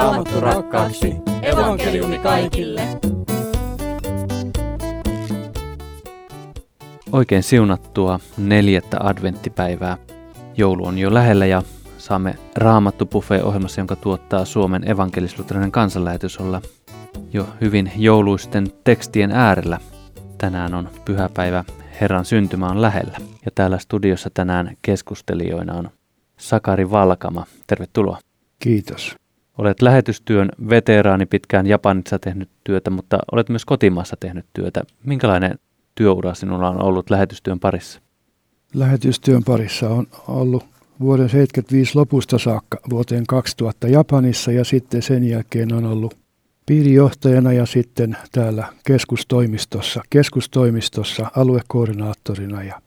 Raamattu rakkaaksi. Evankeliumi kaikille. Oikein siunattua neljättä adventtipäivää. Joulu on jo lähellä ja saamme Raamattu ohjelmassa, jonka tuottaa Suomen evankelisluterilainen kansanlähetys olla jo hyvin jouluisten tekstien äärellä. Tänään on pyhäpäivä, Herran syntymä on lähellä. Ja täällä studiossa tänään keskustelijoina on Sakari Valkama. Tervetuloa. Kiitos. Olet lähetystyön veteraani pitkään Japanissa tehnyt työtä, mutta olet myös kotimaassa tehnyt työtä. Minkälainen työura sinulla on ollut lähetystyön parissa? Lähetystyön parissa on ollut vuoden 75 lopusta saakka vuoteen 2000 Japanissa ja sitten sen jälkeen on ollut piirijohtajana ja sitten täällä keskustoimistossa, keskustoimistossa aluekoordinaattorina ja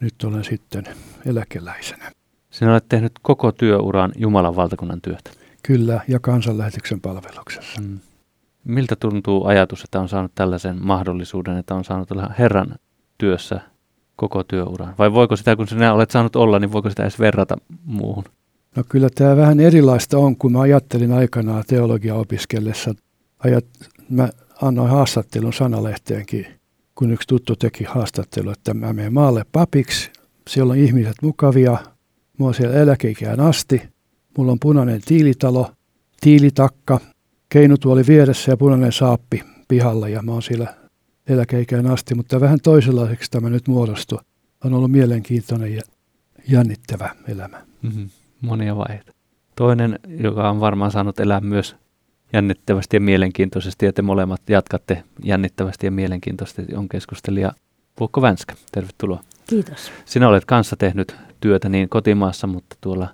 nyt olen sitten eläkeläisenä. Sinä olet tehnyt koko työuran Jumalan valtakunnan työtä. Kyllä, ja kansanlähetyksen palveluksessa. Mm. Miltä tuntuu ajatus, että on saanut tällaisen mahdollisuuden, että on saanut olla Herran työssä koko työuran? Vai voiko sitä, kun sinä olet saanut olla, niin voiko sitä edes verrata muuhun? No kyllä tämä vähän erilaista on, kun mä ajattelin aikanaan teologia opiskellessa. Ajat, mä annoin haastattelun sanalehteenkin, kun yksi tuttu teki haastattelu, että mä menen maalle papiksi. Siellä on ihmiset mukavia, mä oon siellä eläkeikään asti. Mulla on punainen tiilitalo, tiilitakka, keinutuoli vieressä ja punainen saappi pihalla ja mä oon siellä eläkeikään asti, mutta vähän toisenlaiseksi tämä nyt muodostui. On ollut mielenkiintoinen ja jännittävä elämä. Mm-hmm. Monia vaiheita. Toinen, joka on varmaan saanut elää myös jännittävästi ja mielenkiintoisesti, ja te molemmat jatkatte jännittävästi ja mielenkiintoisesti, on keskustelija Puukko Vänskä. Tervetuloa. Kiitos. Sinä olet kanssa tehnyt työtä niin kotimaassa, mutta tuolla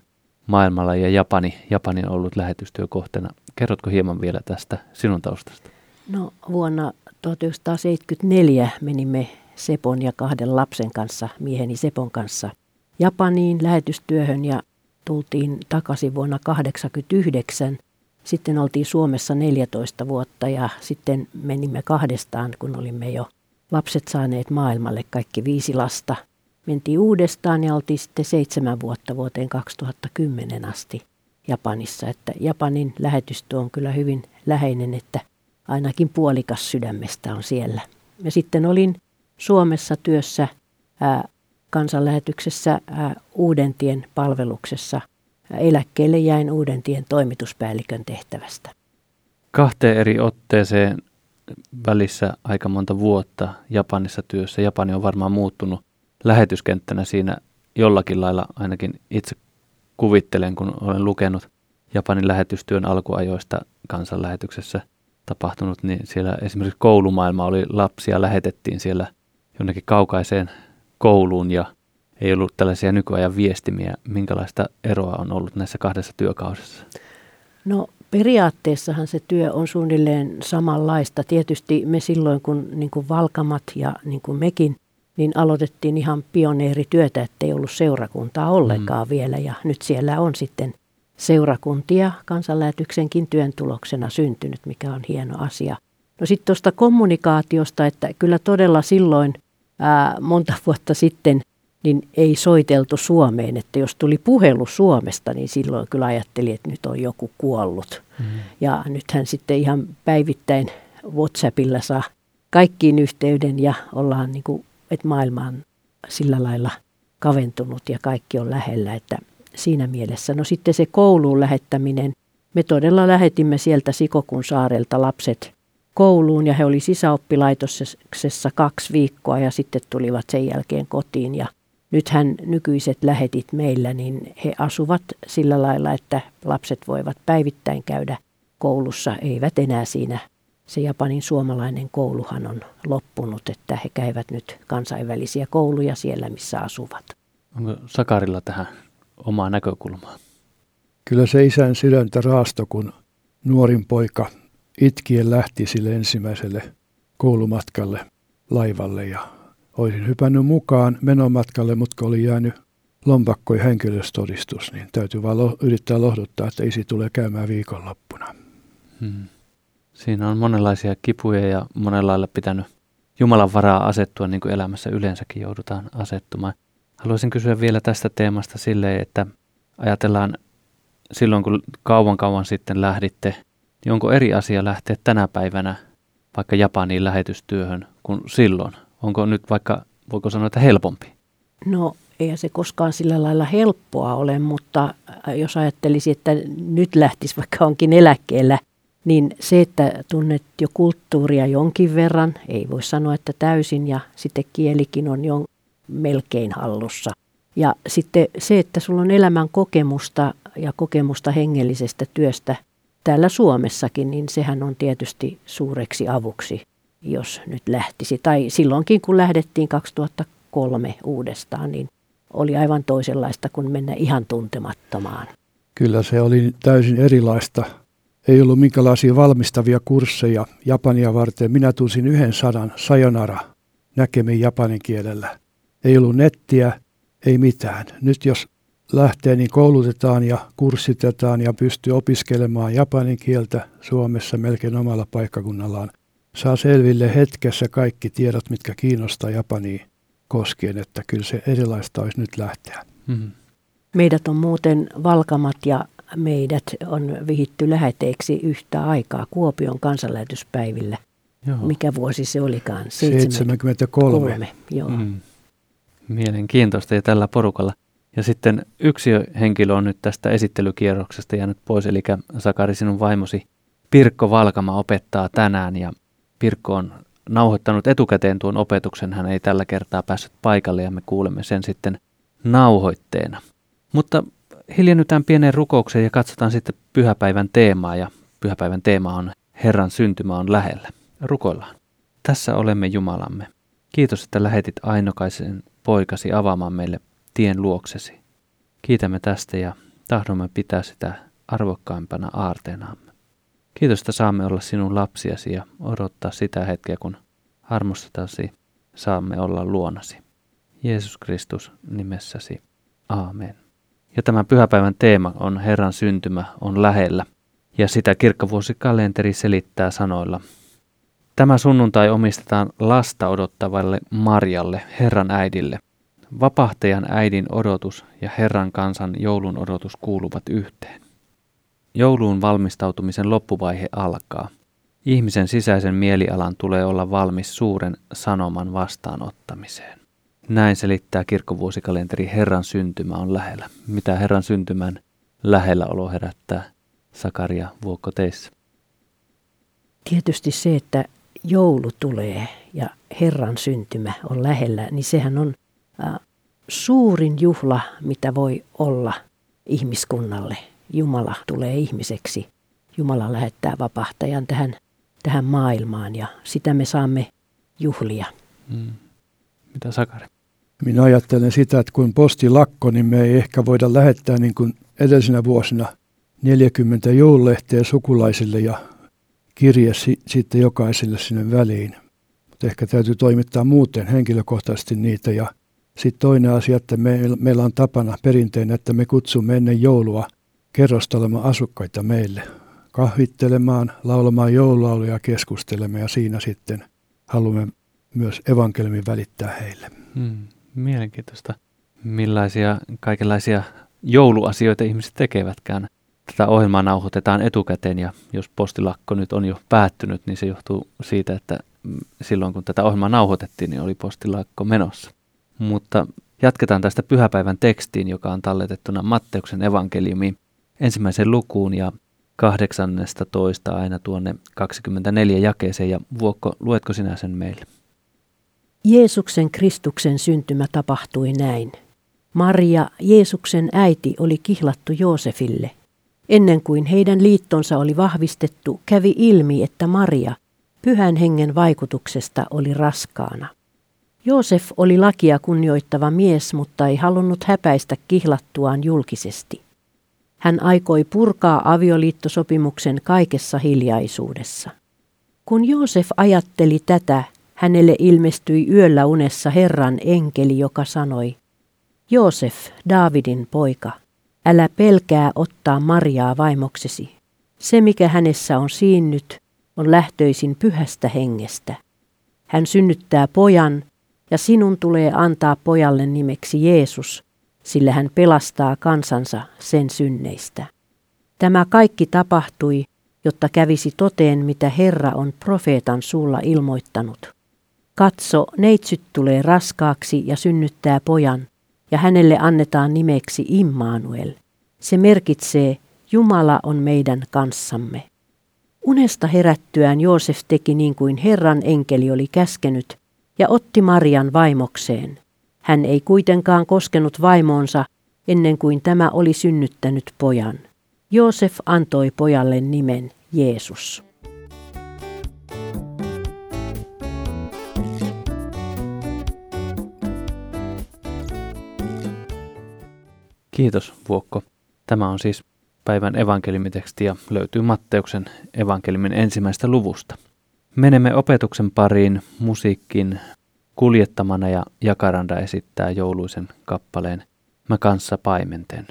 maailmalla ja Japani, Japani on ollut lähetystyökohteena. Kerrotko hieman vielä tästä sinun taustasta? No vuonna 1974 menimme Sepon ja kahden lapsen kanssa, mieheni Sepon kanssa, Japaniin lähetystyöhön ja tultiin takaisin vuonna 1989. Sitten oltiin Suomessa 14 vuotta ja sitten menimme kahdestaan, kun olimme jo lapset saaneet maailmalle kaikki viisi lasta – mentiin uudestaan ja oltiin sitten seitsemän vuotta vuoteen 2010 asti Japanissa. Että Japanin lähetystyö on kyllä hyvin läheinen, että ainakin puolikas sydämestä on siellä. Ja sitten olin Suomessa työssä ää, kansanlähetyksessä ää, Uudentien palveluksessa. Eläkkeelle jäin Uudentien toimituspäällikön tehtävästä. Kahteen eri otteeseen välissä aika monta vuotta Japanissa työssä. Japani on varmaan muuttunut lähetyskenttänä siinä jollakin lailla ainakin itse kuvittelen, kun olen lukenut Japanin lähetystyön alkuajoista kansanlähetyksessä tapahtunut, niin siellä esimerkiksi koulumaailma oli lapsia, lähetettiin siellä jonnekin kaukaiseen kouluun ja ei ollut tällaisia nykyajan viestimiä. Minkälaista eroa on ollut näissä kahdessa työkaudessa? No periaatteessahan se työ on suunnilleen samanlaista. Tietysti me silloin, kun niin kuin Valkamat ja niin kuin mekin niin aloitettiin ihan pioneerityötä, ettei ollut seurakuntaa ollenkaan mm. vielä. Ja nyt siellä on sitten seurakuntia kansanlähetyksenkin työn tuloksena syntynyt, mikä on hieno asia. No sitten tuosta kommunikaatiosta, että kyllä todella silloin ää, monta vuotta sitten niin ei soiteltu Suomeen, että jos tuli puhelu Suomesta, niin silloin kyllä ajattelin, että nyt on joku kuollut. Mm. Ja nythän sitten ihan päivittäin WhatsAppilla saa kaikkiin yhteyden ja ollaan niin kuin että maailma on sillä lailla kaventunut ja kaikki on lähellä, että siinä mielessä. No sitten se kouluun lähettäminen. Me todella lähetimme sieltä Sikokun saarelta lapset kouluun ja he oli sisäoppilaitoksessa kaksi viikkoa ja sitten tulivat sen jälkeen kotiin ja nythän nykyiset lähetit meillä, niin he asuvat sillä lailla, että lapset voivat päivittäin käydä koulussa, eivät enää siinä se Japanin suomalainen kouluhan on loppunut, että he käyvät nyt kansainvälisiä kouluja siellä, missä asuvat. Onko Sakarilla tähän omaa näkökulmaa? Kyllä se isän sydäntä raasto, kun nuorin poika itkien lähti sille ensimmäiselle koulumatkalle laivalle ja olisin hypännyt mukaan menomatkalle, mutta oli jäänyt lompakkoi henkilöstodistus, niin täytyy vaan lo- yrittää lohduttaa, että isi tulee käymään viikonloppuna. Hmm. Siinä on monenlaisia kipuja ja monenlailla pitänyt Jumalan varaa asettua, niin kuin elämässä yleensäkin joudutaan asettumaan. Haluaisin kysyä vielä tästä teemasta silleen, että ajatellaan silloin kun kauan kauan sitten lähditte, niin onko eri asia lähteä tänä päivänä vaikka Japaniin lähetystyöhön kuin silloin? Onko nyt vaikka, voiko sanoa, että helpompi? No ei se koskaan sillä lailla helppoa ole, mutta jos ajattelisi, että nyt lähtisi vaikka onkin eläkkeellä, niin se, että tunnet jo kulttuuria jonkin verran, ei voi sanoa, että täysin, ja sitten kielikin on jo melkein hallussa. Ja sitten se, että sulla on elämän kokemusta ja kokemusta hengellisestä työstä täällä Suomessakin, niin sehän on tietysti suureksi avuksi, jos nyt lähtisi. Tai silloinkin, kun lähdettiin 2003 uudestaan, niin oli aivan toisenlaista kuin mennä ihan tuntemattomaan. Kyllä se oli täysin erilaista. Ei ollut minkälaisia valmistavia kursseja Japania varten. Minä tunsin yhden sanan, sayonara, näkemiin japanin kielellä. Ei ollut nettiä, ei mitään. Nyt jos lähtee, niin koulutetaan ja kurssitetaan ja pystyy opiskelemaan japanin kieltä Suomessa melkein omalla paikkakunnallaan. Saa selville hetkessä kaikki tiedot, mitkä kiinnostaa Japania koskien, että kyllä se erilaista olisi nyt lähteä. Mm-hmm. Meidät on muuten Valkamat ja meidät on vihitty läheteeksi yhtä aikaa Kuopion kansanlähetyspäivillä. Joo. Mikä vuosi se olikaan? 73. 73. Joo. Mm. Mielenkiintoista ja tällä porukalla. Ja sitten yksi henkilö on nyt tästä esittelykierroksesta jäänyt pois, eli Sakari, sinun vaimosi Pirkko Valkama opettaa tänään ja Pirkko on nauhoittanut etukäteen tuon opetuksen. Hän ei tällä kertaa päässyt paikalle ja me kuulemme sen sitten nauhoitteena. Mutta hiljennytään pieneen rukoukseen ja katsotaan sitten pyhäpäivän teemaa ja pyhäpäivän teema on Herran syntymä on lähellä. Rukoillaan. Tässä olemme Jumalamme. Kiitos, että lähetit ainokaisen poikasi avaamaan meille tien luoksesi. Kiitämme tästä ja tahdomme pitää sitä arvokkaimpana aarteenamme. Kiitos, että saamme olla sinun lapsiasi ja odottaa sitä hetkeä, kun armostetasi saamme olla luonasi. Jeesus Kristus nimessäsi. Aamen. Ja tämän pyhäpäivän teema on Herran syntymä on lähellä, ja sitä kirkkavuosikalenteri selittää sanoilla. Tämä sunnuntai omistetaan lasta odottavalle Marjalle, Herran äidille – Vapahtajan äidin odotus ja Herran kansan joulun odotus kuuluvat yhteen. Jouluun valmistautumisen loppuvaihe alkaa. Ihmisen sisäisen mielialan tulee olla valmis suuren sanoman vastaanottamiseen. Näin selittää kirkkovuosikalenteri Herran syntymä on lähellä. Mitä Herran syntymän lähellä olo herättää Sakaria Vuokko teissä? Tietysti se, että joulu tulee ja Herran syntymä on lähellä, niin sehän on suurin juhla, mitä voi olla ihmiskunnalle. Jumala tulee ihmiseksi. Jumala lähettää vapahtajan tähän, tähän maailmaan ja sitä me saamme juhlia. Mm. Mitä Sakari? Minä ajattelen sitä, että kun posti lakko, niin me ei ehkä voida lähettää niin kuin edellisenä vuosina 40 joululehteä sukulaisille ja kirje si- sitten jokaiselle sinne väliin. Mutta ehkä täytyy toimittaa muuten henkilökohtaisesti niitä ja sitten toinen asia, että me, meillä on tapana perinteinen, että me kutsumme ennen joulua kerrostelemaan asukkaita meille kahvittelemaan, laulamaan joululauluja, keskustelemme ja siinä sitten haluamme myös evankeliumin välittää heille. Hmm, mielenkiintoista. Millaisia kaikenlaisia jouluasioita ihmiset tekevätkään. Tätä ohjelmaa nauhoitetaan etukäteen ja jos postilakko nyt on jo päättynyt, niin se johtuu siitä, että silloin kun tätä ohjelmaa nauhoitettiin, niin oli postilakko menossa. Mutta jatketaan tästä pyhäpäivän tekstiin, joka on talletettuna Matteuksen evankeliumiin ensimmäiseen lukuun ja 18 aina tuonne 24 jakeeseen. Ja Vuokko, luetko sinä sen meille? Jeesuksen Kristuksen syntymä tapahtui näin. Maria, Jeesuksen äiti, oli kihlattu Joosefille. Ennen kuin heidän liittonsa oli vahvistettu, kävi ilmi, että Maria, pyhän hengen vaikutuksesta, oli raskaana. Joosef oli lakia kunnioittava mies, mutta ei halunnut häpäistä kihlattuaan julkisesti. Hän aikoi purkaa avioliittosopimuksen kaikessa hiljaisuudessa. Kun Joosef ajatteli tätä, hänelle ilmestyi yöllä unessa Herran enkeli, joka sanoi, Joosef, Daavidin poika, älä pelkää ottaa Mariaa vaimoksesi. Se, mikä hänessä on siinnyt, on lähtöisin pyhästä hengestä. Hän synnyttää pojan, ja sinun tulee antaa pojalle nimeksi Jeesus, sillä hän pelastaa kansansa sen synneistä. Tämä kaikki tapahtui, jotta kävisi toteen, mitä Herra on profeetan suulla ilmoittanut. Katso, neitsyt tulee raskaaksi ja synnyttää pojan, ja hänelle annetaan nimeksi Immanuel. Se merkitsee, Jumala on meidän kanssamme. Unesta herättyään Joosef teki niin kuin Herran enkeli oli käskenyt ja otti Marian vaimokseen. Hän ei kuitenkaan koskenut vaimoonsa ennen kuin tämä oli synnyttänyt pojan. Joosef antoi pojalle nimen Jeesus. Kiitos Vuokko. Tämä on siis päivän evankeliumiteksti ja löytyy Matteuksen evankeliumin ensimmäistä luvusta. Menemme opetuksen pariin musiikkin kuljettamana ja Jakaranda esittää jouluisen kappaleen Mä kanssa paimenten.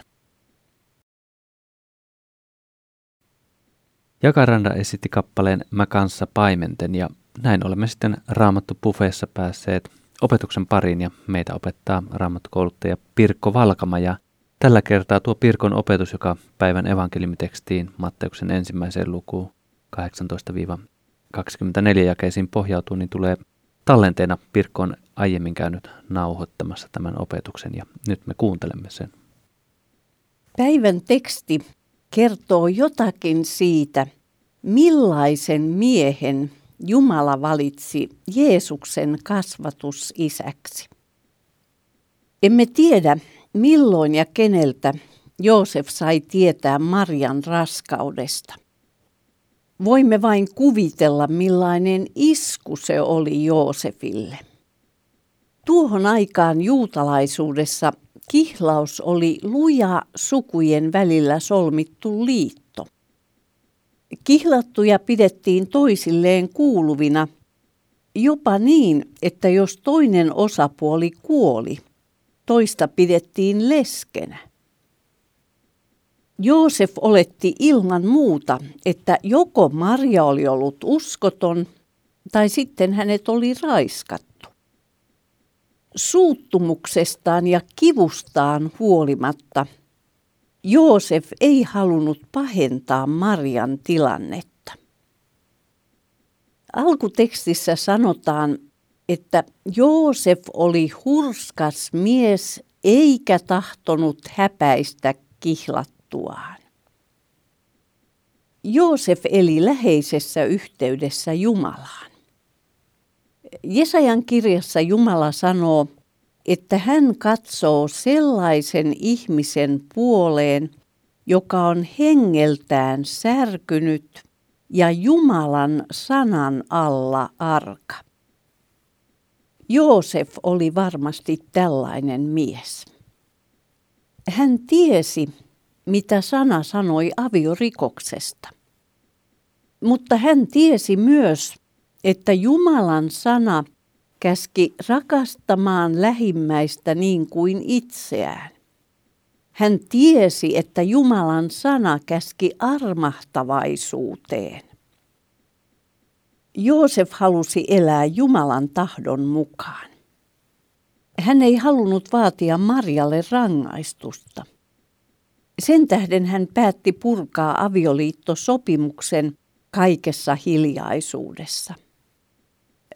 Jakaranda esitti kappaleen Mä kanssa paimenten ja näin olemme sitten Raamattu Pufeessa päässeet opetuksen pariin ja meitä opettaa raamattukouluttaja Pirkko Valkama ja tällä kertaa tuo Pirkon opetus, joka päivän evankeliumitekstiin Matteuksen ensimmäiseen lukuun 18-24 jakeisiin pohjautuu, niin tulee tallenteena Pirkko on aiemmin käynyt nauhoittamassa tämän opetuksen ja nyt me kuuntelemme sen. Päivän teksti kertoo jotakin siitä, millaisen miehen Jumala valitsi Jeesuksen kasvatusisäksi. Emme tiedä, milloin ja keneltä Joosef sai tietää Marian raskaudesta. Voimme vain kuvitella, millainen isku se oli Joosefille. Tuohon aikaan juutalaisuudessa kihlaus oli luja sukujen välillä solmittu liitto. Kihlattuja pidettiin toisilleen kuuluvina, jopa niin, että jos toinen osapuoli kuoli, toista pidettiin leskenä. Joosef oletti ilman muuta, että joko Maria oli ollut uskoton tai sitten hänet oli raiskattu. Suuttumuksestaan ja kivustaan huolimatta Joosef ei halunnut pahentaa Marian tilannetta. Alkutekstissä sanotaan, että Joosef oli hurskas mies eikä tahtonut häpäistä kihlattuaan. Joosef eli läheisessä yhteydessä Jumalaan. Jesajan kirjassa Jumala sanoo, että hän katsoo sellaisen ihmisen puoleen, joka on hengeltään särkynyt ja Jumalan sanan alla arka. Joosef oli varmasti tällainen mies. Hän tiesi, mitä sana sanoi aviorikoksesta. Mutta hän tiesi myös, että Jumalan sana käski rakastamaan lähimmäistä niin kuin itseään. Hän tiesi, että Jumalan sana käski armahtavaisuuteen. Joosef halusi elää Jumalan tahdon mukaan. Hän ei halunnut vaatia Marjalle rangaistusta. Sen tähden hän päätti purkaa avioliittosopimuksen kaikessa hiljaisuudessa.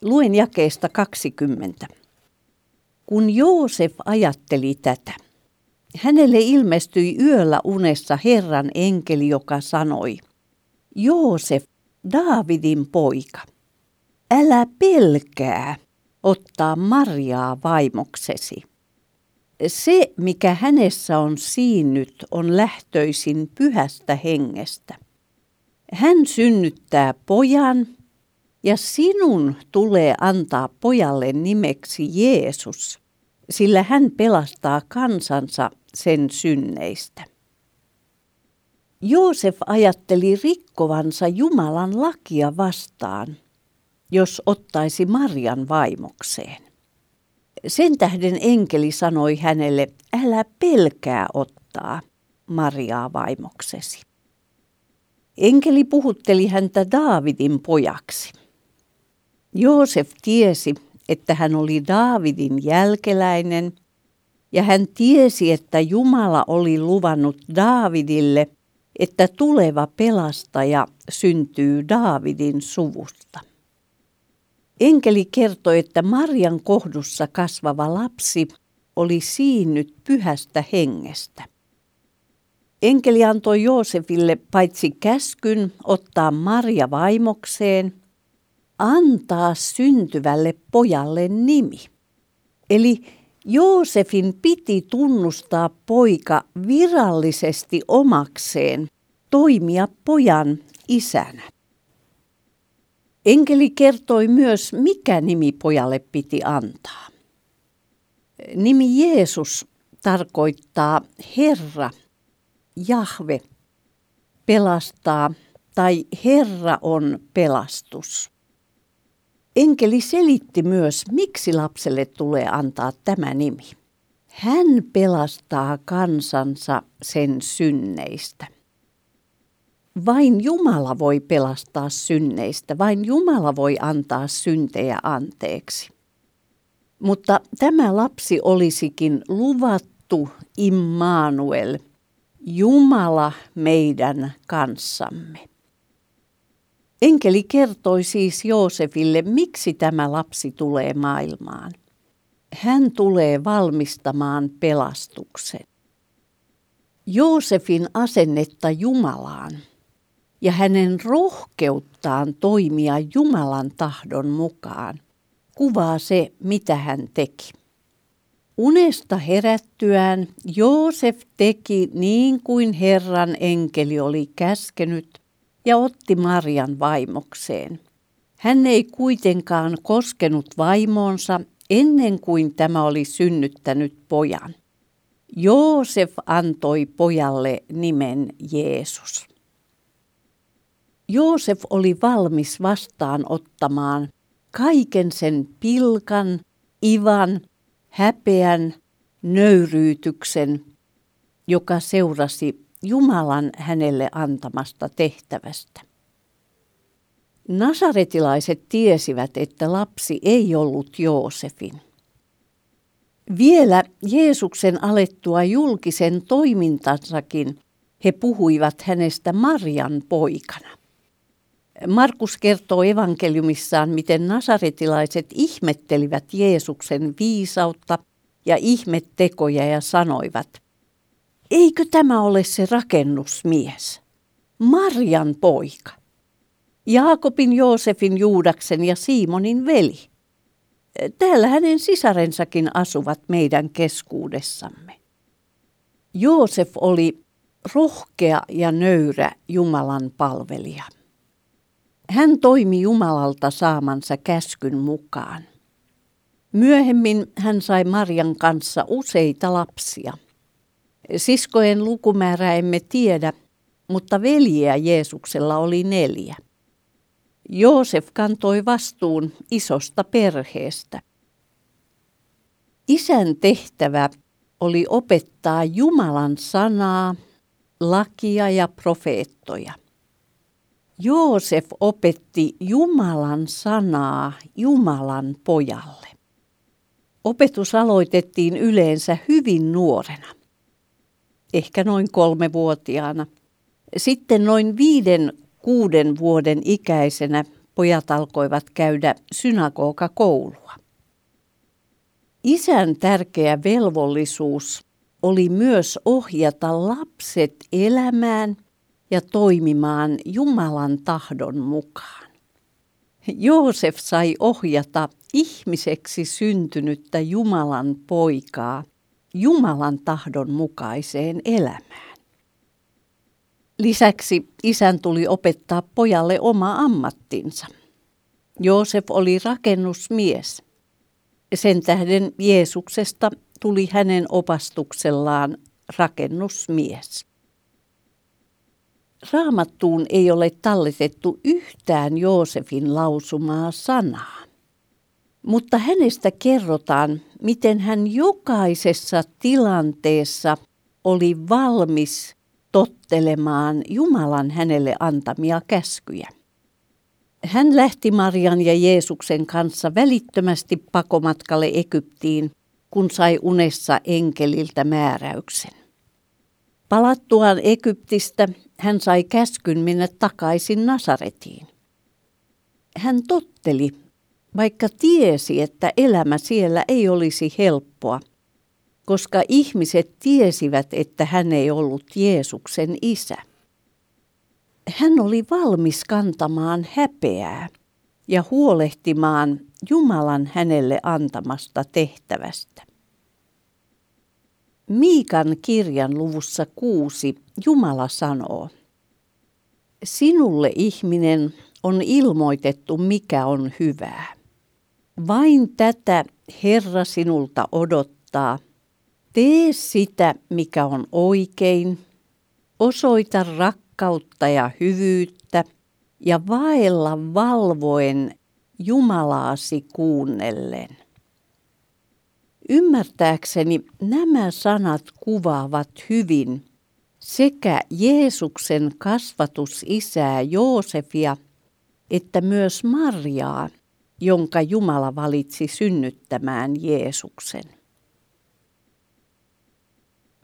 Luen jakeesta 20. Kun Joosef ajatteli tätä, hänelle ilmestyi yöllä unessa Herran enkeli, joka sanoi, Joosef, Daavidin poika, älä pelkää ottaa Mariaa vaimoksesi. Se, mikä hänessä on siinnyt, on lähtöisin pyhästä hengestä. Hän synnyttää pojan, ja sinun tulee antaa pojalle nimeksi Jeesus, sillä hän pelastaa kansansa sen synneistä. Joosef ajatteli rikkovansa Jumalan lakia vastaan, jos ottaisi Marian vaimokseen. Sen tähden enkeli sanoi hänelle, älä pelkää ottaa Mariaa vaimoksesi. Enkeli puhutteli häntä Daavidin pojaksi. Joosef tiesi, että hän oli Daavidin jälkeläinen, ja hän tiesi, että Jumala oli luvannut Daavidille, että tuleva pelastaja syntyy Daavidin suvusta. Enkeli kertoi, että Marjan kohdussa kasvava lapsi oli siinnyt pyhästä hengestä. Enkeli antoi Joosefille paitsi käskyn ottaa Marja vaimokseen, antaa syntyvälle pojalle nimi. Eli Joosefin piti tunnustaa poika virallisesti omakseen, toimia pojan isänä. Enkeli kertoi myös, mikä nimi pojalle piti antaa. Nimi Jeesus tarkoittaa Herra, Jahve, pelastaa tai Herra on pelastus. Enkeli selitti myös, miksi lapselle tulee antaa tämä nimi. Hän pelastaa kansansa sen synneistä. Vain Jumala voi pelastaa synneistä, vain Jumala voi antaa syntejä anteeksi. Mutta tämä lapsi olisikin luvattu Immanuel, Jumala meidän kanssamme. Enkeli kertoi siis Joosefille, miksi tämä lapsi tulee maailmaan. Hän tulee valmistamaan pelastuksen. Joosefin asennetta Jumalaan ja hänen rohkeuttaan toimia Jumalan tahdon mukaan kuvaa se, mitä hän teki. Unesta herättyään Joosef teki niin kuin Herran enkeli oli käskenyt ja otti Marian vaimokseen. Hän ei kuitenkaan koskenut vaimoonsa ennen kuin tämä oli synnyttänyt pojan. Joosef antoi pojalle nimen Jeesus. Joosef oli valmis vastaanottamaan kaiken sen pilkan, ivan, häpeän, nöyryytyksen, joka seurasi Jumalan hänelle antamasta tehtävästä. Nasaretilaiset tiesivät, että lapsi ei ollut Joosefin. Vielä Jeesuksen alettua julkisen toimintansakin he puhuivat hänestä Marjan poikana. Markus kertoo evankeliumissaan, miten nasaretilaiset ihmettelivät Jeesuksen viisautta ja ihmettekoja ja sanoivat, eikö tämä ole se rakennusmies, Marjan poika, Jaakobin, Joosefin, Juudaksen ja Simonin veli. Täällä hänen sisarensakin asuvat meidän keskuudessamme. Joosef oli rohkea ja nöyrä Jumalan palvelija. Hän toimi Jumalalta saamansa käskyn mukaan. Myöhemmin hän sai Marjan kanssa useita lapsia. Siskojen lukumäärä emme tiedä, mutta veljiä Jeesuksella oli neljä. Joosef kantoi vastuun isosta perheestä. Isän tehtävä oli opettaa Jumalan sanaa, lakia ja profeettoja. Joosef opetti Jumalan sanaa Jumalan pojalle. Opetus aloitettiin yleensä hyvin nuorena, ehkä noin kolmevuotiaana. Sitten noin viiden, kuuden vuoden ikäisenä pojat alkoivat käydä synagogakoulua. Isän tärkeä velvollisuus oli myös ohjata lapset elämään ja toimimaan Jumalan tahdon mukaan. Joosef sai ohjata ihmiseksi syntynyttä Jumalan poikaa Jumalan tahdon mukaiseen elämään. Lisäksi isän tuli opettaa pojalle oma ammattinsa. Joosef oli rakennusmies. Sen tähden Jeesuksesta tuli hänen opastuksellaan rakennusmies. Raamattuun ei ole talletettu yhtään Joosefin lausumaa sanaa. Mutta hänestä kerrotaan, miten hän jokaisessa tilanteessa oli valmis tottelemaan Jumalan hänelle antamia käskyjä. Hän lähti Marian ja Jeesuksen kanssa välittömästi pakomatkalle Egyptiin, kun sai unessa enkeliltä määräyksen. Palattuaan Egyptistä hän sai käskyn mennä takaisin Nasaretiin. Hän totteli, vaikka tiesi, että elämä siellä ei olisi helppoa, koska ihmiset tiesivät, että hän ei ollut Jeesuksen isä. Hän oli valmis kantamaan häpeää ja huolehtimaan Jumalan hänelle antamasta tehtävästä. Miikan kirjan luvussa kuusi Jumala sanoo, Sinulle ihminen on ilmoitettu, mikä on hyvää. Vain tätä Herra sinulta odottaa. Tee sitä, mikä on oikein. Osoita rakkautta ja hyvyyttä ja vaella valvoen Jumalaasi kuunnellen. Ymmärtääkseni nämä sanat kuvaavat hyvin sekä Jeesuksen kasvatusisää Joosefia että myös Marjaa, jonka Jumala valitsi synnyttämään Jeesuksen.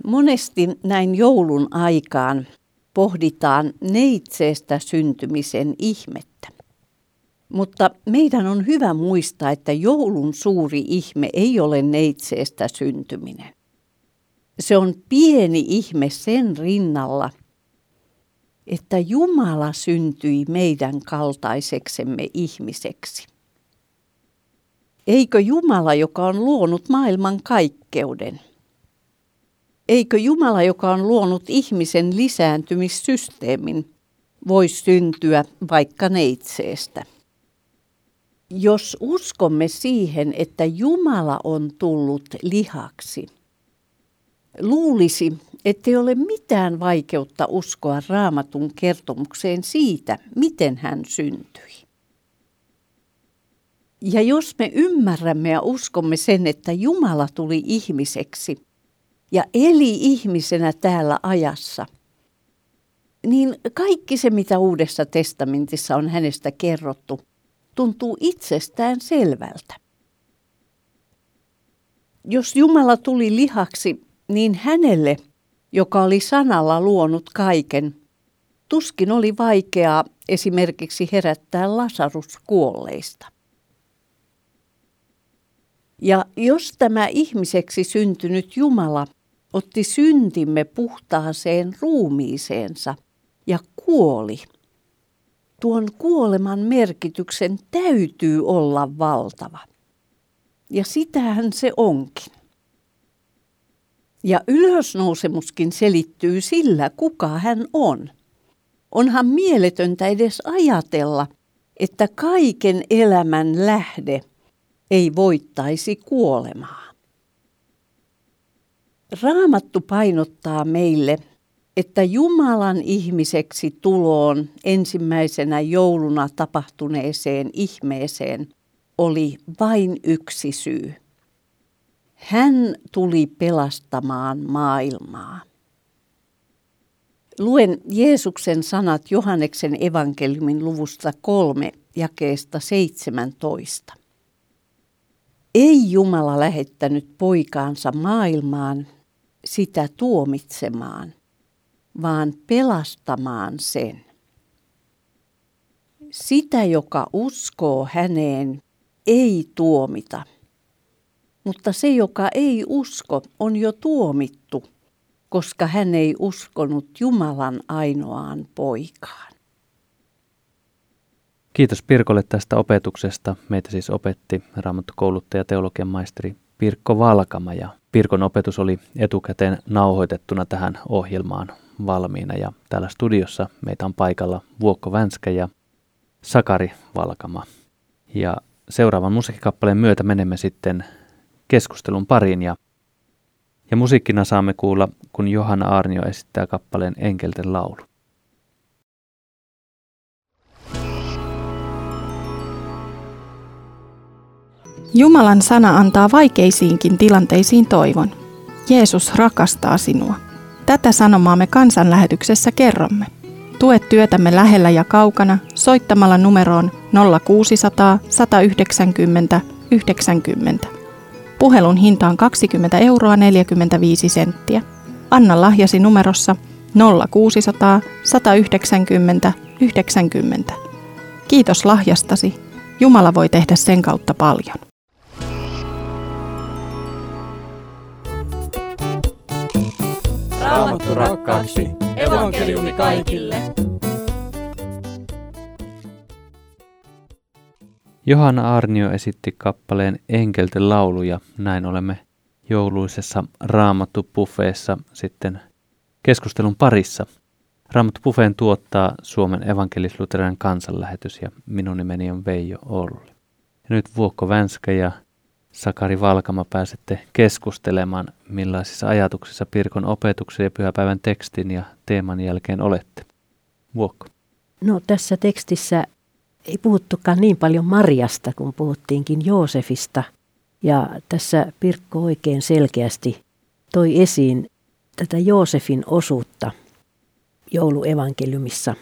Monesti näin joulun aikaan pohditaan neitseestä syntymisen ihmettä. Mutta meidän on hyvä muistaa, että joulun suuri ihme ei ole neitseestä syntyminen. Se on pieni ihme sen rinnalla, että Jumala syntyi meidän kaltaiseksemme ihmiseksi. Eikö Jumala, joka on luonut maailman kaikkeuden, eikö Jumala, joka on luonut ihmisen lisääntymissysteemin, voi syntyä vaikka neitseestä? Jos uskomme siihen, että Jumala on tullut lihaksi, luulisi, ettei ole mitään vaikeutta uskoa raamatun kertomukseen siitä, miten hän syntyi. Ja jos me ymmärrämme ja uskomme sen, että Jumala tuli ihmiseksi ja eli ihmisenä täällä ajassa, niin kaikki se, mitä Uudessa testamentissa on hänestä kerrottu, tuntuu itsestään selvältä. Jos Jumala tuli lihaksi, niin hänelle, joka oli sanalla luonut kaiken, tuskin oli vaikeaa esimerkiksi herättää Lasarus kuolleista. Ja jos tämä ihmiseksi syntynyt Jumala otti syntimme puhtaaseen ruumiiseensa ja kuoli, tuon kuoleman merkityksen täytyy olla valtava. Ja sitähän se onkin. Ja ylösnousemuskin selittyy sillä, kuka hän on. Onhan mieletöntä edes ajatella, että kaiken elämän lähde ei voittaisi kuolemaa. Raamattu painottaa meille, että Jumalan ihmiseksi tuloon ensimmäisenä jouluna tapahtuneeseen ihmeeseen oli vain yksi syy. Hän tuli pelastamaan maailmaa. Luen Jeesuksen sanat Johanneksen evankeliumin luvusta kolme jakeesta 17. Ei Jumala lähettänyt poikaansa maailmaan sitä tuomitsemaan, vaan pelastamaan sen. Sitä, joka uskoo häneen, ei tuomita, mutta se, joka ei usko, on jo tuomittu, koska hän ei uskonut Jumalan ainoaan poikaan. Kiitos Pirkolle tästä opetuksesta. Meitä siis opetti raamattukouluttaja teologian maisteri Pirkko Valkama ja Pirkon opetus oli etukäteen nauhoitettuna tähän ohjelmaan valmiina ja täällä studiossa meitä on paikalla Vuokko Vänskä ja Sakari Valkama. Ja seuraavan musiikkikappaleen myötä menemme sitten keskustelun pariin ja, ja musiikkina saamme kuulla, kun Johanna Arnio esittää kappaleen Enkelten laulu. Jumalan sana antaa vaikeisiinkin tilanteisiin toivon. Jeesus rakastaa sinua. Tätä sanomaa me kansanlähetyksessä kerromme. Tue työtämme lähellä ja kaukana soittamalla numeroon 0600 190 90. Puhelun hinta on 20 euroa 45 senttiä. Anna lahjasi numerossa 0600 190 90. Kiitos lahjastasi. Jumala voi tehdä sen kautta paljon. Raamattu rakkaaksi. Evankeliumi kaikille. Johanna Arnio esitti kappaleen Enkelten laulu ja näin olemme jouluisessa Raamattu-buffeessa sitten keskustelun parissa. Raamattu-buffeen tuottaa Suomen evankelis-luterilainen kansanlähetys ja minun nimeni on Veijo Olli. Ja nyt Vuokko Vänskä ja Sakari Valkama pääsette keskustelemaan, millaisissa ajatuksissa Pirkon opetuksen ja pyhäpäivän tekstin ja teeman jälkeen olette. Vuokko. No tässä tekstissä ei puhuttukaan niin paljon Marjasta, kun puhuttiinkin Joosefista. Ja tässä Pirkko oikein selkeästi toi esiin tätä Joosefin osuutta jouluevankeliumissa.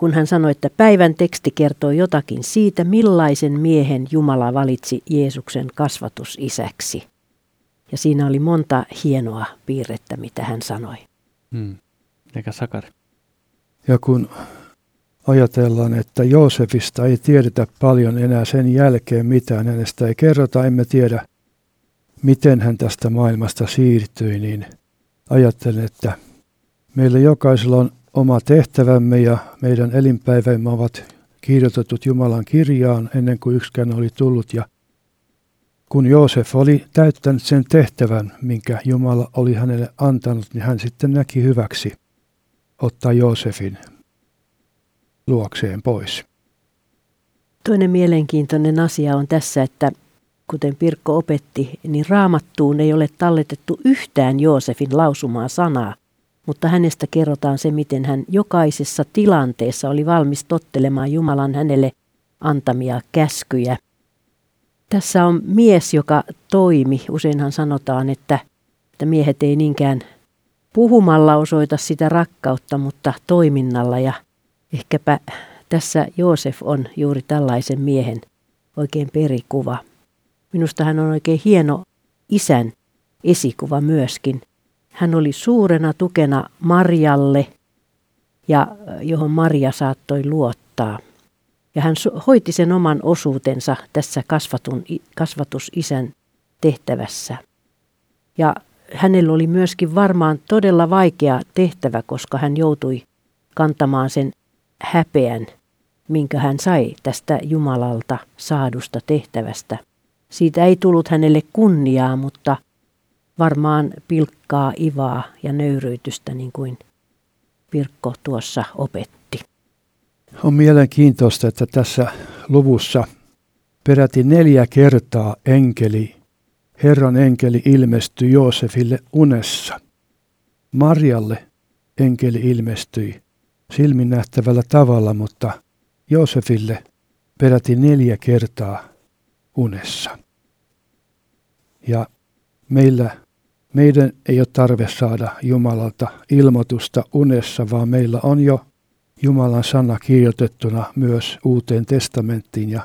Kun hän sanoi, että päivän teksti kertoo jotakin siitä, millaisen miehen Jumala valitsi Jeesuksen kasvatusisäksi. Ja siinä oli monta hienoa piirrettä, mitä hän sanoi. Hmm. Eikä Sakari. Ja kun ajatellaan, että Joosefista ei tiedetä paljon enää sen jälkeen mitään, hänestä ei kerrota, emme tiedä, miten hän tästä maailmasta siirtyi, niin ajattelen, että meillä jokaisella on oma tehtävämme ja meidän elinpäivämme ovat kirjoitetut Jumalan kirjaan ennen kuin yksikään oli tullut. Ja kun Joosef oli täyttänyt sen tehtävän, minkä Jumala oli hänelle antanut, niin hän sitten näki hyväksi ottaa Joosefin luokseen pois. Toinen mielenkiintoinen asia on tässä, että kuten Pirkko opetti, niin raamattuun ei ole talletettu yhtään Joosefin lausumaa sanaa, mutta hänestä kerrotaan se, miten hän jokaisessa tilanteessa oli valmis tottelemaan Jumalan hänelle antamia käskyjä. Tässä on mies, joka toimi. Useinhan sanotaan, että, että miehet ei niinkään puhumalla osoita sitä rakkautta, mutta toiminnalla ja Ehkäpä tässä Joosef on juuri tällaisen miehen oikein perikuva. Minusta hän on oikein hieno isän esikuva myöskin. Hän oli suurena tukena Marjalle ja johon Maria saattoi luottaa. Ja hän hoiti sen oman osuutensa tässä kasvatun, kasvatusisän tehtävässä. Ja hänellä oli myöskin varmaan todella vaikea tehtävä, koska hän joutui kantamaan sen häpeän, minkä hän sai tästä Jumalalta saadusta tehtävästä. Siitä ei tullut hänelle kunniaa, mutta varmaan pilkkaa, ivaa ja nöyryytystä, niin kuin Pirkko tuossa opetti. On mielenkiintoista, että tässä luvussa peräti neljä kertaa enkeli, Herran enkeli ilmestyi Joosefille unessa. Marjalle enkeli ilmestyi silmin nähtävällä tavalla, mutta Joosefille peräti neljä kertaa unessa. Ja meillä, meidän ei ole tarve saada Jumalalta ilmoitusta unessa, vaan meillä on jo Jumalan sana kirjoitettuna myös uuteen testamenttiin ja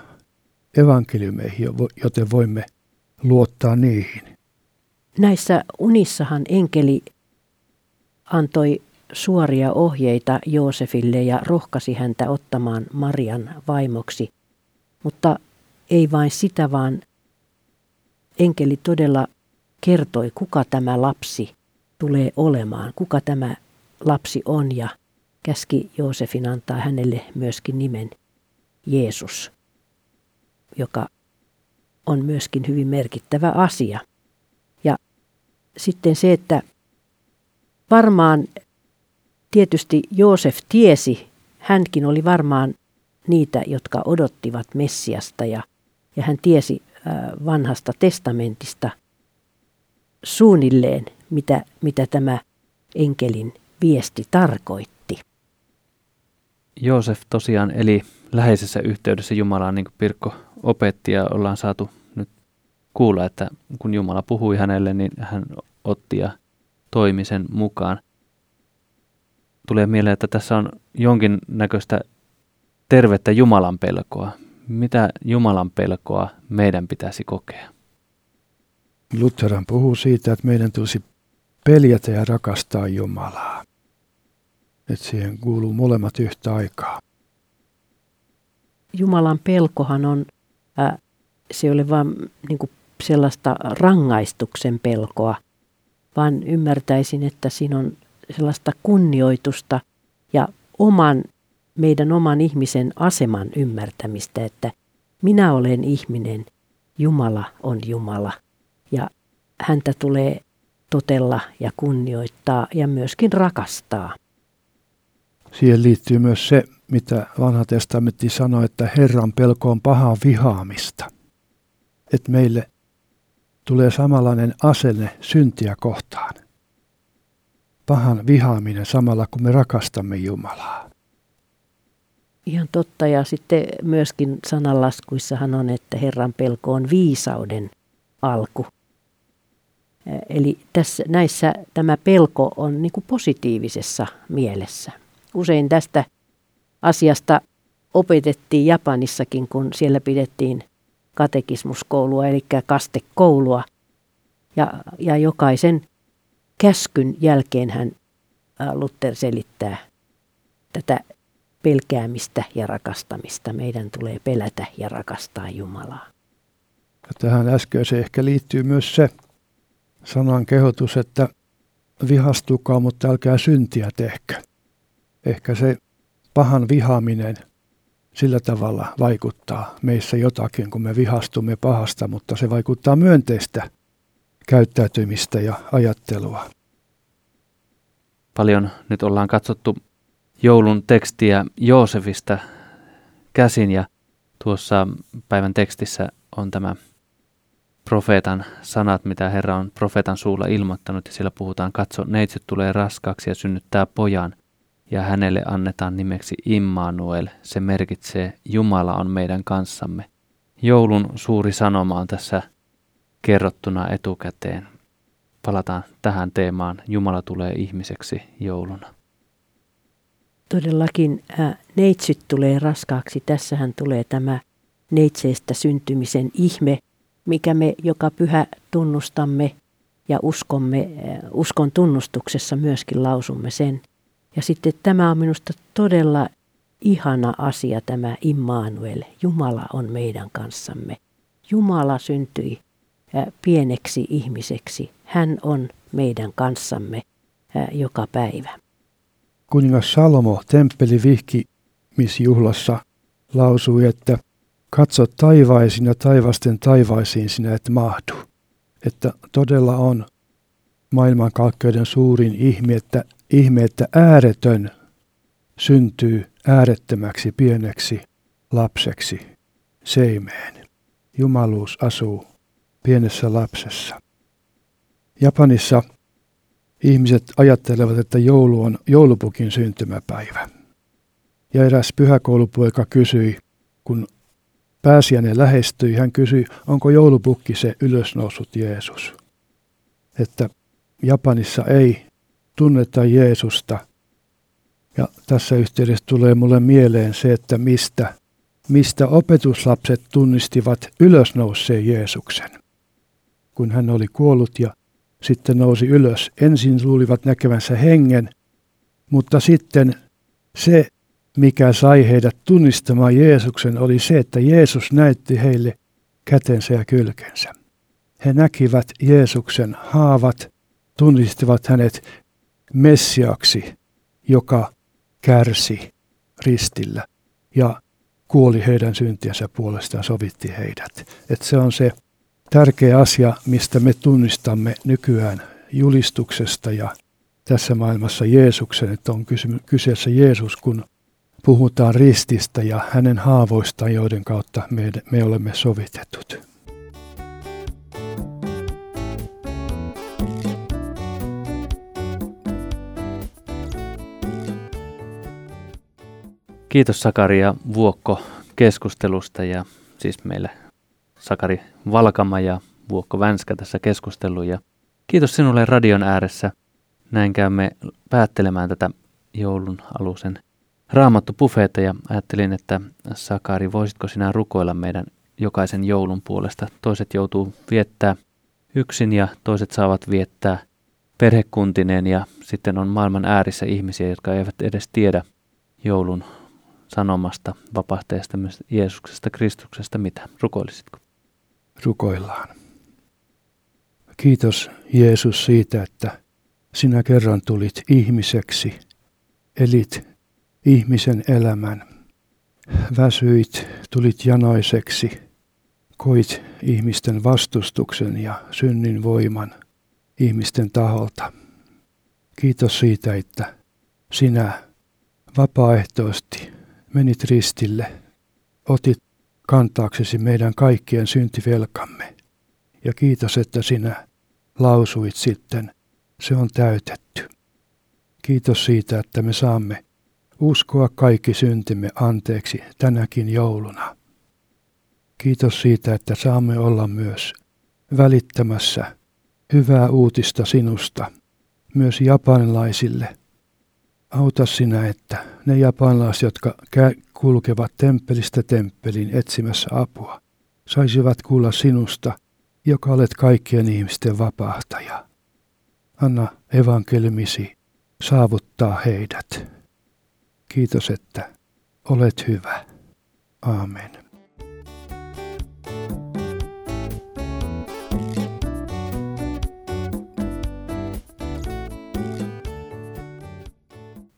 evankeliumeihin, joten voimme luottaa niihin. Näissä unissahan enkeli antoi suoria ohjeita Joosefille ja rohkasi häntä ottamaan Marian vaimoksi. Mutta ei vain sitä, vaan enkeli todella kertoi, kuka tämä lapsi tulee olemaan, kuka tämä lapsi on ja käski Joosefin antaa hänelle myöskin nimen Jeesus, joka on myöskin hyvin merkittävä asia. Ja sitten se, että varmaan Tietysti Joosef tiesi, hänkin oli varmaan niitä, jotka odottivat Messiasta ja, ja hän tiesi vanhasta testamentista suunnilleen, mitä, mitä tämä enkelin viesti tarkoitti. Joosef tosiaan eli läheisessä yhteydessä Jumalaan, niin kuin Pirkko opetti ja ollaan saatu nyt kuulla, että kun Jumala puhui hänelle, niin hän otti ja toimi sen mukaan tulee mieleen, että tässä on jonkin näköistä tervettä Jumalan pelkoa. Mitä Jumalan pelkoa meidän pitäisi kokea? Lutheran puhuu siitä, että meidän tulisi peljätä ja rakastaa Jumalaa. Että siihen kuuluu molemmat yhtä aikaa. Jumalan pelkohan on, äh, se ei ole vain niin sellaista rangaistuksen pelkoa, vaan ymmärtäisin, että siinä on sellaista kunnioitusta ja oman, meidän oman ihmisen aseman ymmärtämistä, että minä olen ihminen, Jumala on Jumala häntä tulee totella ja kunnioittaa ja myöskin rakastaa. Siihen liittyy myös se, mitä vanha testamentti sanoi, että Herran pelko on pahaa vihaamista. Että meille tulee samanlainen asenne syntiä kohtaan. Pahan vihaaminen samalla kun me rakastamme Jumalaa. Ihan totta ja sitten myöskin sananlaskuissahan on, että Herran pelko on viisauden alku. Eli tässä, näissä tämä pelko on niin kuin positiivisessa mielessä. Usein tästä asiasta opetettiin Japanissakin, kun siellä pidettiin katekismuskoulua, eli kastekoulua. Ja, ja jokaisen käskyn jälkeen hän Luther selittää tätä pelkäämistä ja rakastamista. Meidän tulee pelätä ja rakastaa Jumalaa. Tähän äskeiseen ehkä liittyy myös se sanan kehotus, että vihastukaa, mutta älkää syntiä tehkö. Ehkä se pahan vihaaminen sillä tavalla vaikuttaa meissä jotakin, kun me vihastumme pahasta, mutta se vaikuttaa myönteistä käyttäytymistä ja ajattelua. Paljon nyt ollaan katsottu joulun tekstiä Joosefista käsin ja tuossa päivän tekstissä on tämä profeetan sanat, mitä Herra on profeetan suulla ilmoittanut ja siellä puhutaan, katso, neitsyt tulee raskaaksi ja synnyttää pojan ja hänelle annetaan nimeksi Immanuel. Se merkitsee Jumala on meidän kanssamme. Joulun suuri sanoma on tässä kerrottuna etukäteen. Palataan tähän teemaan. Jumala tulee ihmiseksi jouluna. Todellakin äh, neitsyt tulee raskaaksi. Tässähän tulee tämä neitseestä syntymisen ihme, mikä me joka pyhä tunnustamme ja uskomme, äh, uskon tunnustuksessa myöskin lausumme sen – ja sitten tämä on minusta todella ihana asia, tämä Immanuel. Jumala on meidän kanssamme. Jumala syntyi pieneksi ihmiseksi. Hän on meidän kanssamme joka päivä. Kuningas Salomo temppelivihkimisjuhlassa lausui, että katso taivaisiin ja taivasten taivaisiin sinä et mahdu. Että todella on maailmankaikkeuden suurin ihme, että ihme, että ääretön syntyy äärettömäksi pieneksi lapseksi seimeen. Jumaluus asuu pienessä lapsessa. Japanissa ihmiset ajattelevat, että joulu on joulupukin syntymäpäivä. Ja eräs pyhäkoulupoika kysyi, kun pääsiäinen lähestyi, hän kysyi, onko joulupukki se ylösnoussut Jeesus. Että Japanissa ei tunneta Jeesusta. Ja tässä yhteydessä tulee mulle mieleen se, että mistä, mistä opetuslapset tunnistivat ylösnousseen Jeesuksen. Kun hän oli kuollut ja sitten nousi ylös. Ensin luulivat näkevänsä hengen, mutta sitten se, mikä sai heidät tunnistamaan Jeesuksen, oli se, että Jeesus näytti heille kätensä ja kylkensä. He näkivät Jeesuksen haavat, tunnistivat hänet Messiaksi, joka kärsi ristillä ja kuoli heidän syntiensä puolestaan, sovitti heidät. Et se on se tärkeä asia, mistä me tunnistamme nykyään julistuksesta ja tässä maailmassa Jeesuksen, että on kyseessä Jeesus, kun puhutaan rististä ja hänen haavoistaan, joiden kautta me, me olemme sovitetut. Kiitos Sakari ja Vuokko keskustelusta ja siis meille Sakari Valkama ja Vuokko Vänskä tässä keskustelu ja kiitos sinulle radion ääressä. Näin käymme päättelemään tätä joulun alusen raamattu ja ajattelin, että Sakari, voisitko sinä rukoilla meidän jokaisen joulun puolesta? Toiset joutuu viettää yksin ja toiset saavat viettää perhekuntineen ja sitten on maailman äärissä ihmisiä, jotka eivät edes tiedä joulun sanomasta, vapahtajasta, Jeesuksesta, Kristuksesta, mitä? Rukoilisitko? Rukoillaan. Kiitos Jeesus siitä, että sinä kerran tulit ihmiseksi, elit ihmisen elämän, väsyit, tulit janoiseksi, koit ihmisten vastustuksen ja synnin voiman ihmisten taholta. Kiitos siitä, että sinä vapaaehtoisesti menit ristille, otit kantaaksesi meidän kaikkien syntivelkamme. Ja kiitos, että sinä lausuit sitten, se on täytetty. Kiitos siitä, että me saamme uskoa kaikki syntimme anteeksi tänäkin jouluna. Kiitos siitä, että saamme olla myös välittämässä hyvää uutista sinusta myös japanilaisille. Auta sinä, että ne japanilaiset, jotka kulkevat temppelistä temppelin etsimässä apua, saisivat kuulla sinusta, joka olet kaikkien ihmisten vapahtaja. Anna evankeliumisi saavuttaa heidät. Kiitos, että olet hyvä. Amen.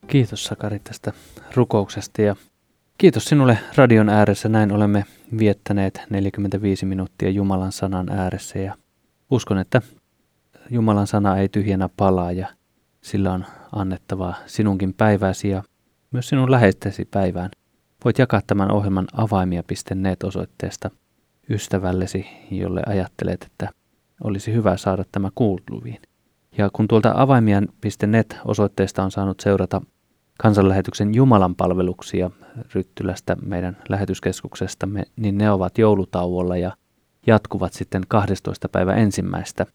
Kiitos Sakari tästä rukouksesta ja kiitos sinulle radion ääressä. Näin olemme viettäneet 45 minuuttia Jumalan sanan ääressä ja uskon, että Jumalan sana ei tyhjänä palaa ja sillä on annettavaa sinunkin päiväsi ja myös sinun läheistesi päivään. Voit jakaa tämän ohjelman avaimia.net osoitteesta ystävällesi, jolle ajattelet, että olisi hyvä saada tämä kuuluviin. Ja kun tuolta avaimia.net osoitteesta on saanut seurata kansanlähetyksen Jumalan palveluksia Ryttylästä meidän lähetyskeskuksestamme, niin ne ovat joulutauolla ja jatkuvat sitten 12. päivä ensimmäistä,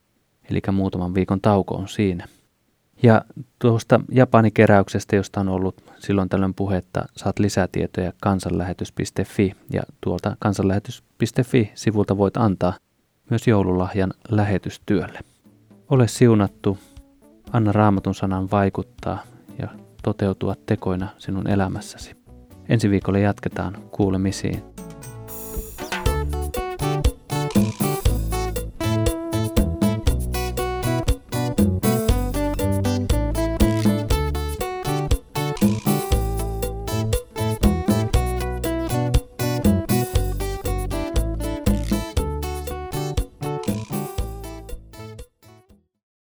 eli muutaman viikon tauko on siinä. Ja tuosta Japanikeräyksestä, josta on ollut silloin tällöin puhetta, saat lisätietoja kansanlähetys.fi ja tuolta kansanlähetys.fi-sivulta voit antaa myös joululahjan lähetystyölle. Ole siunattu, anna raamatun sanan vaikuttaa ja toteutua tekoina sinun elämässäsi. Ensi viikolla jatketaan kuulemisiin.